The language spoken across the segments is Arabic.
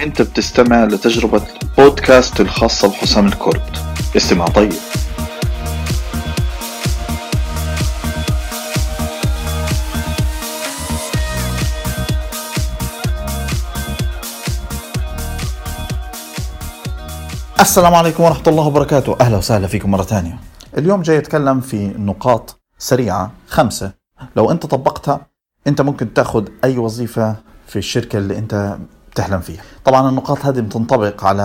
أنت بتستمع لتجربة بودكاست الخاصة بحسام الكرد. استمع طيب. السلام عليكم ورحمة الله وبركاته. أهلا وسهلا فيكم مرة ثانية. اليوم جاي أتكلم في نقاط سريعة. خمسة. لو أنت طبقتها أنت ممكن تأخذ أي وظيفة في الشركة اللي أنت بتحلم فيها. طبعا النقاط هذه بتنطبق على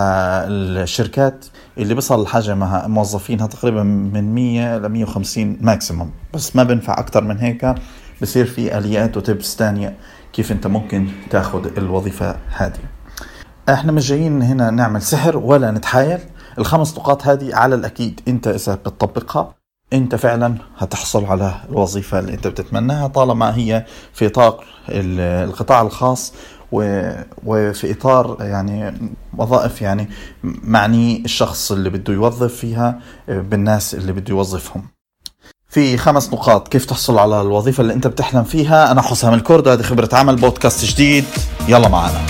الشركات اللي بيصل حجمها موظفينها تقريبا من 100 ل 150 ماكسيموم بس ما بنفع أكثر من هيك. بصير في آليات وتبس تانية كيف أنت ممكن تاخذ الوظيفة هذه. إحنا مش جايين هنا نعمل سحر ولا نتحايل. الخمس نقاط هذه على الأكيد أنت إذا بتطبقها أنت فعلا هتحصل على الوظيفة اللي أنت بتتمناها طالما هي في اطار القطاع الخاص وفي إطار يعني وظائف يعني معني الشخص اللي بده يوظف فيها بالناس اللي بده يوظفهم. في خمس نقاط كيف تحصل على الوظيفة اللي أنت بتحلم فيها؟ أنا حسام الكرد هذه خبرة عمل بودكاست جديد. يلا معنا.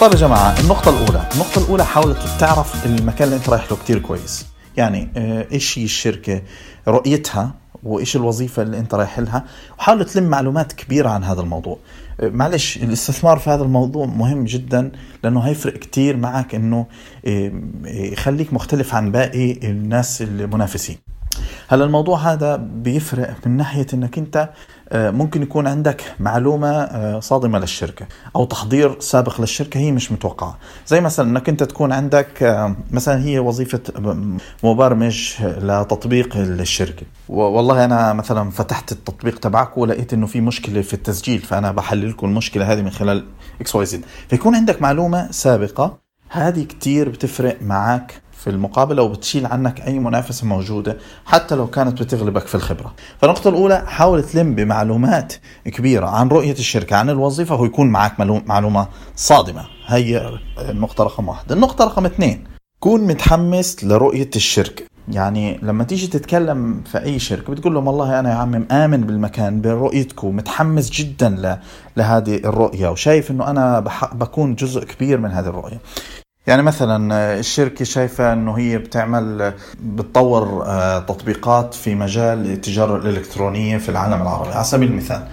طيب يا جماعة النقطة الأولى. النقطة الأولى حاول تعرف المكان اللي أنت رايح له كتير كويس. يعني آه، إيش هي الشركة؟ رؤيتها وإيش الوظيفة اللي أنت رايح لها. وحاول تلم معلومات كبيرة عن هذا الموضوع. آه، معلش الاستثمار في هذا الموضوع مهم جدا لأنه هيفرق كتير معك أنه آه، يخليك مختلف عن باقي الناس المنافسين. هلا الموضوع هذا بيفرق من ناحية إنك أنت آه، ممكن يكون عندك معلومة آه، صادمة للشركة أو تحضير سابق للشركة هي مش متوقعة. زي مثلا أنك أنت تكون عندك آه، مثلا هي وظيفة مبرمج لتطبيق الشركة والله أنا مثلا فتحت التطبيق تبعك ولقيت أنه في مشكلة في التسجيل فأنا بحلل لكم المشكلة هذه من خلال XYZ. فيكون عندك معلومة سابقة هذه كتير بتفرق معك في المقابلة وبتشيل عنك أي منافسة موجودة حتى لو كانت بتغلبك في الخبرة. فالنقطه الأولى حاول تلم بمعلومات كبيرة عن رؤية الشركة عن الوظيفة ويكون معك معلومة صادمة. هي النقطة رقم واحد. النقطة رقم اثنين كون متحمس لرؤية الشركة. يعني لما تيجي تتكلم في أي شركة بتقول لهم والله أنا يا عم مآمن بالمكان برؤيتكم متحمس جدا لهذه الرؤية وشايف إنه أنا بكون جزء كبير من هذه الرؤية يعني مثلا آه، الشركة شايفة إنه هي بتعمل آه، بتطور آه، تطبيقات في مجال التجارة الإلكترونية في العالم العربي. على سبيل المثال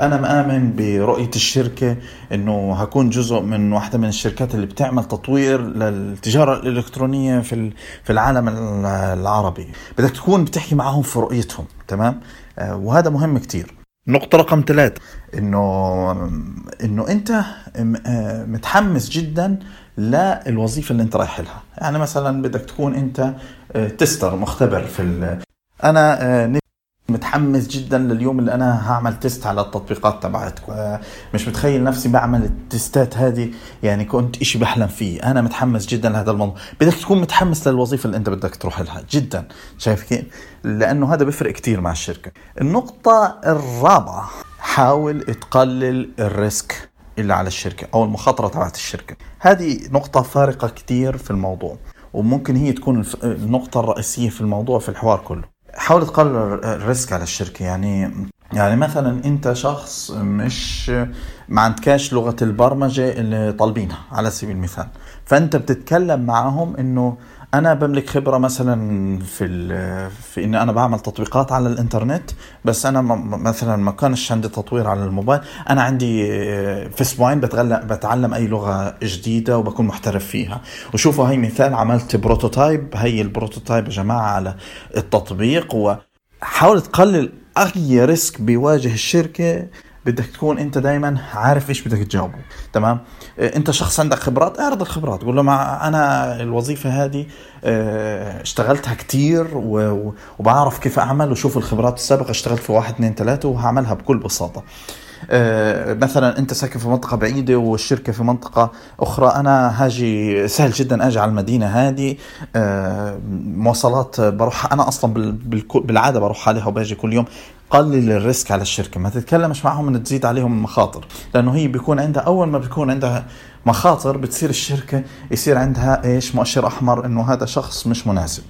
أنا مآمن برؤية الشركة إنه هكون جزء من واحدة من الشركات اللي بتعمل تطوير للتجارة الإلكترونية في في العالم العربي. بدك تكون بتحكي معهم في رؤيتهم تمام؟ وهذا مهم كتير. نقطة رقم ثلاثة إنه إنه أنت متحمس جدا للوظيفه اللي انت رايح لها. يعني مثلا بدك تكون انت آه، تستر مختبر في أنا آه، متحمس جدا لليوم اللي أنا هعمل test على التطبيقات تبعتكم آه، مش متخيل نفسي بعمل ال test ات هذه. يعني كنت إشي بحلم فيه. أنا متحمس جدا لهذا الموضوع. بدك تكون متحمس للوظيفة اللي أنت بدك تروح لها. جدا. شايف كيف؟ لأنه هذا بيفرق كتير مع الشركة. النقطة الرابعة. حاول تقلل ال risk. اللي على الشركة أو المخاطرة تبعت الشركة. هذه نقطة فارقة كتير في الموضوع وممكن هي تكون النقطة الرئيسية في الموضوع في الحوار كله. حاول تقلل الريسك على الشركة يعني يعني مثلا أنت شخص مش ما عندكاش لغة البرمجة اللي طالبينها على سبيل المثال. فأنت بتتكلم معهم إنه أنا بملك خبرة مثلا في في إني أنا بعمل تطبيقات على الإنترنت بس أنا مثلا ما كانش عندي تطوير على الموبايل. أنا عندي آه، في أسبوعين بتعلم أي لغة جديدة وبكون محترف فيها. وشوفوا هي مثال عملت prototype. هي ال prototype يا جماعة على التطبيق. وحاول تقلل اي risk بيواجه الشركة بدك تكون انت دائما عارف إيش بدك تجاوبه. تمام؟ آه، انت شخص عندك خبرات اعرض الخبرات. قول له مع أنا الوظيفة هذه آه، اشتغلتها كتير وبعرف كيف أعمل وشوف الخبرات السابقة اشتغلت في واحد اثنين ثلاثة وهعملها بكل بساطة. مثلا أنت ساكن في منطقة بعيدة والشركة في منطقة أخرى أنا هاجي سهل جدا أجي على المدينة هذه مواصلات بروح أنا أصلا بالعادة بروح عليها وباجي كل يوم. قلل الريسك على الشركة ما تتكلمش معهم ان تزيد عليهم مخاطر لأنه هي بيكون عندها أول ما بيكون عندها مخاطر بتصير الشركة يصير عندها إيش مؤشر أحمر إنه هذا شخص مش مناسب.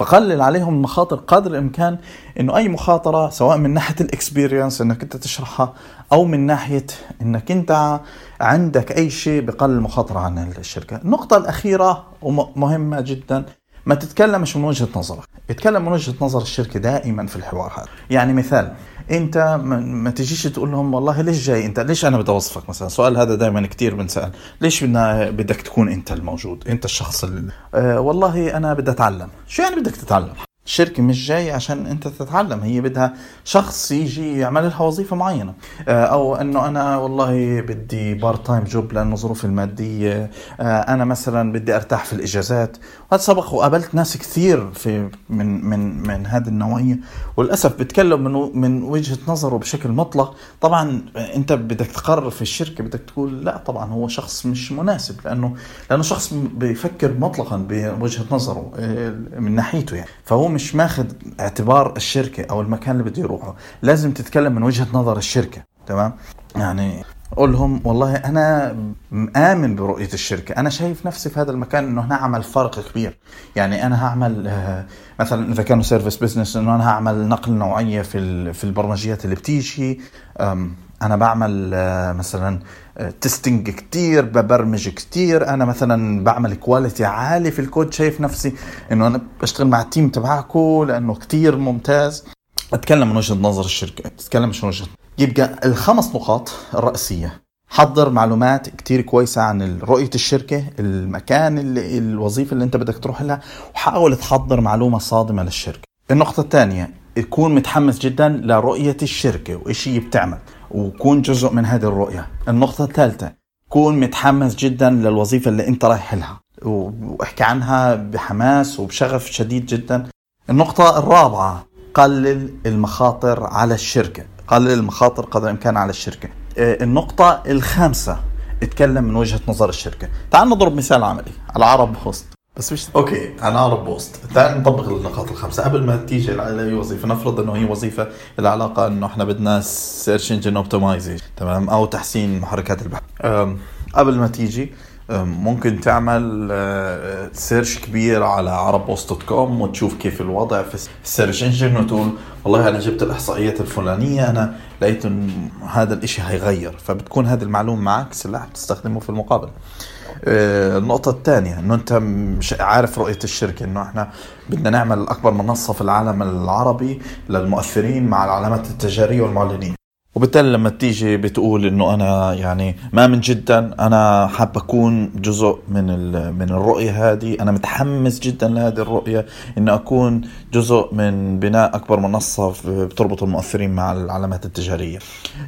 فقلل عليهم المخاطر قدر الإمكان إنه أي مخاطرة سواء من ناحية الاكسبيرينس إنك أنت تشرحها أو من ناحية إنك أنت عندك أي شيء بقلل المخاطرة عن الشركة. النقطة الأخيرة ومهمه جدا ما تتكلمش من وجهة نظرك، اتكلم من وجهة نظر الشركة دائما في الحوار هذا. يعني مثال انت ما تجيش تقول لهم والله ليش جاي انت؟ ليش أنا بدي اوظفك مثلا؟ السؤال هذا دائما كثير بنسأل. ليش بدنا بدك تكون انت الموجود؟ انت الشخص اللي آه والله أنا بدي اتعلم. شو يعني بدك تتعلم؟ الشركة مش جاي عشان انت تتعلم. هي بدها شخص يجي يعمل لها وظيفة معينة. آه، أو إنه أنا والله بدي part time job لأنه ظروفي المادية. آه، أنا مثلا بدي أرتاح في الإجازات. وهذا سبق وقابلت ناس كثير في من من من هذه النوعية وللأسف بتكلم من من وجهة نظره بشكل مطلق. طبعا أنت بدك تقرر في الشركة بدك تقول لا طبعا هو شخص مش مناسب. لأنه لأنه شخص بيفكر مطلقا بوجهة نظره آه، من ناحيته يعني. فهو مش مش ماخذ اعتبار الشركة أو المكان اللي بده يروحه. لازم تتكلم من وجهة نظر الشركة تمام؟ يعني قول لهم والله أنا مآمن برؤية الشركة. أنا شايف نفسي في هذا المكان إنه هنا أعمل فرق كبير. يعني أنا هعمل آه، مثلا إذا كانوا service business إنه أنا هعمل نقل نوعية في في البرمجيات اللي بتيجي. أنا بعمل آه، مثلا testing كتير ببرمج كتير. أنا مثلا بعمل quality عالي في الكود شايف نفسي إنه أنا بشتغل مع ال team تبعكم لأنه كتير ممتاز. أتكلم من وجهة نظر الشركة. أتكلم من وجهة يبقى الخمس نقاط الرئيسية. حضر معلومات كتير كويسة عن رؤية الشركة المكان اللي الوظيفة اللي أنت بدك تروح لها وحاول تحضر معلومة صادمة للشركة. النقطة الثانية تكون متحمس جدا لرؤية الشركة وإيش هي بتعمل وكون جزء من هذه الرؤية. النقطة الثالثة كون متحمس جدا للوظيفة اللي أنت رايح لها وأحكي عنها بحماس وبشغف شديد جدا. النقطة الرابعة قلل المخاطر على الشركة. قلل المخاطر قدر الإمكان على الشركة. آه، النقطة الخامسة اتكلم من وجهة نظر الشركة. تعال نضرب مثال عملي. على عرب هوست بس مش okay أنا اعرف بوست تعال نطبق النقاط الخمسه قبل ما تيجي أي وظيفة نفرض إنه هي وظيفة العلاقة إنه إحنا بدنا search engine optimization تمام؟ أو تحسين محركات البحث. قبل ما تيجي ممكن تعمل search كبير على عرب بوست dot com وتشوف كيف الوضع في ال search engine وتقول والله أنا جبت الإحصائيات الفلانية أنا لقيت هذا الإشي هيغير. فبتكون هذه المعلومة معك سلاح بتستخدمه في المقابله آه، النقطة الثانية إنه أنت مش عارف رؤية الشركة إنه إحنا بدنا نعمل أكبر منصة في العالم العربي للمؤثرين مع العلامات التجارية والمعلنين. وبالتالي لما تيجي بتقول إنه أنا يعني ما من جدا أنا حاب أكون جزء من من الرؤية هذه. أنا متحمس جدا لهذه الرؤية انه أكون جزء من بناء أكبر منصة بتربط المؤثرين مع العلامات التجارية.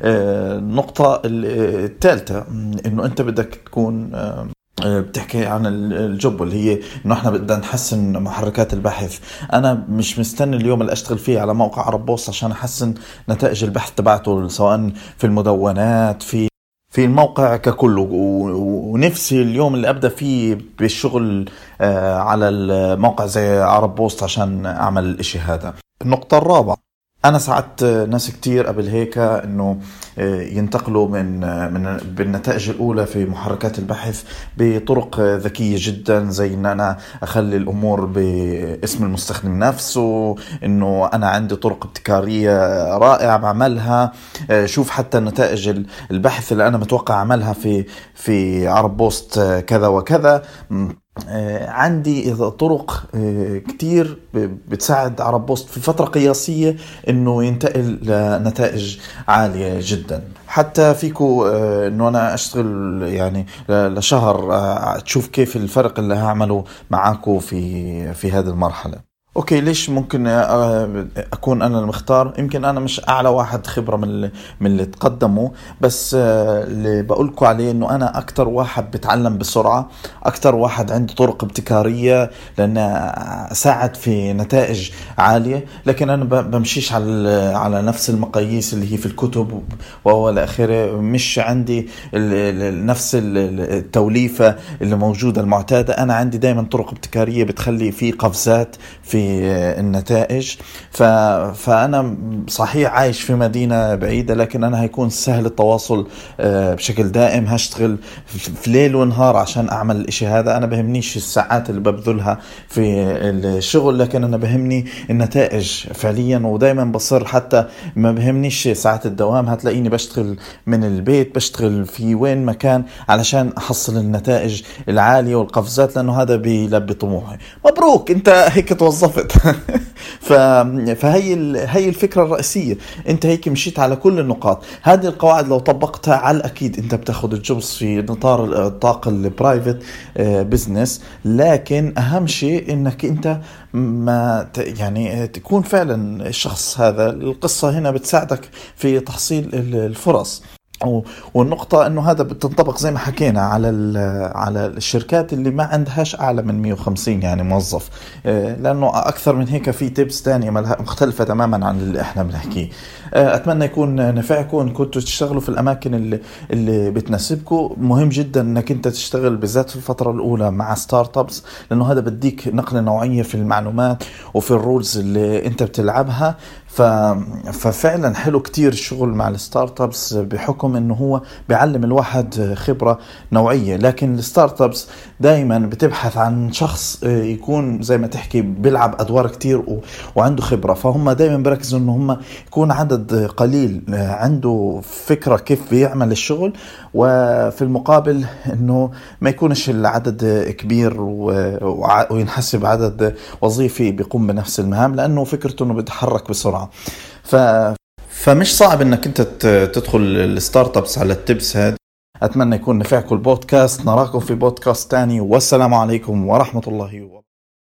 آه، النقطة الثالثة إنه أنت بدك تكون آه، بتحكي عن ال job اللي هي إنه إحنا بدنا نحسن محركات البحث. أنا مش مستني اليوم اللي أشتغل فيه على موقع عرب بوست عشان أحسن نتائج البحث تبعته سواء في المدونات في في الموقع ككل. ونفسي اليوم اللي أبدأ فيه بالشغل آه، على الموقع زي عرب بوست عشان أعمل الاشي هذا. النقطة الرابعة. أنا ساعدت ناس كتير قبل هيك إنه آه، ينتقلوا من آه، من بالنتائج الأولى في محركات البحث بطرق ذكية جدا زي إن أنا أخلي الأمور باسم المستخدم نفسه إنه أنا عندي طرق ابتكارية رائعة بعملها. آه، شوف حتى نتائج البحث اللي أنا متوقع أعملها في في عرب بوست كذا وكذا. عندي طرق آه، كتير بتساعد عرب بوست في فترة قياسية إنه ينتقل لنتائج عالية جدا. حتى فيكو آه، إنه أنا أشتغل يعني لشهر تشوف كيف الفرق اللي هعمله معاكم في في هذه المرحلة. okay ليش ممكن آه، أكون أنا المختار؟ يمكن أنا مش أعلى واحد خبرة من اللي من اللي تقدموا بس آه، اللي بقول لكم عليه إنه أنا أكثر واحد بتعلم بسرعة أكثر واحد عنده طرق ابتكارية لأن أساعد في نتائج عالية. لكن أنا بمشيش على على نفس المقاييس اللي هي في الكتب والى آخره مش عندي نفس التوليفة اللي موجودة المعتادة. أنا عندي دائما طرق ابتكارية بتخلي في قفزات في في النتائج. ف... فأنا صحيح عايش في مدينة بعيدة لكن أنا هيكون سهل التواصل آه، بشكل دائم. هشتغل في ليل ونهار عشان أعمل الإشي هذا. أنا بهمنيش الساعات اللي ببذلها في الشغل لكن أنا بهمني النتائج فعليا ودائما بصر حتى ما بهمنيش ساعات الدوام. هتلاقيني بشتغل من البيت بشتغل في وين مكان علشان أحصل النتائج العالية والقفزات لأنه هذا بيلبي طموحي. مبروك! أنت هيك توظفت ف... فهي. هي الفكرة الرئيسية انت هيك مشيت على كل النقاط هذه القواعد لو طبقتها على الأكيد انت بتاخذ الجوبز في نطار الطاقة البرايفت بزنس لكن أهم شيء إنك انت ما. يعني تكون فعلا الشخص هذا القصة هنا بتساعدك في تحصيل الفرص والنقطة إنه هذا بتنطبق زي ما حكينا على على الشركات اللي ما عندهاش أعلى من 150 يعني موظف. آه، لأنه أكثر من هيك في tips ثانية مختلفة تماما عن اللي إحنا بنحكيه. آه، أتمنى يكون نفعكم. كنتوا تشتغلوا في الأماكن اللي اللي بتناسبكم. مهم جدا إنك أنت تشتغل بالذات في الفترة الأولى مع startups لأنه هذا بديك نقلة نوعية في المعلومات وفي ال roles اللي أنت بتلعبها. ف... ففعلا حلو كتير الشغل مع ال startups بحكم إنه هو بيعلم الواحد خبرة نوعية لكن الستارت ابس دائما بتبحث عن شخص يكون زي ما تحكي بيلعب أدوار كتير. وعنده خبرة فهم دائما بيركزوا إنه هم يكون عدد قليل عنده فكرة كيف بيعمل الشغل وفي المقابل إنه ما يكونش العدد كبير. وينحسب عدد وظيفي بيقوم بنفس المهام لأنه فكرته إنه بيتحرك بسرعة ف فمش صعب إنك أنت تدخل الستارت ابس على التبس هذه. أتمنى يكون نفعكم البودكاست. نراكم في بودكاست تاني. والسلام عليكم ورحمة الله وبركاته.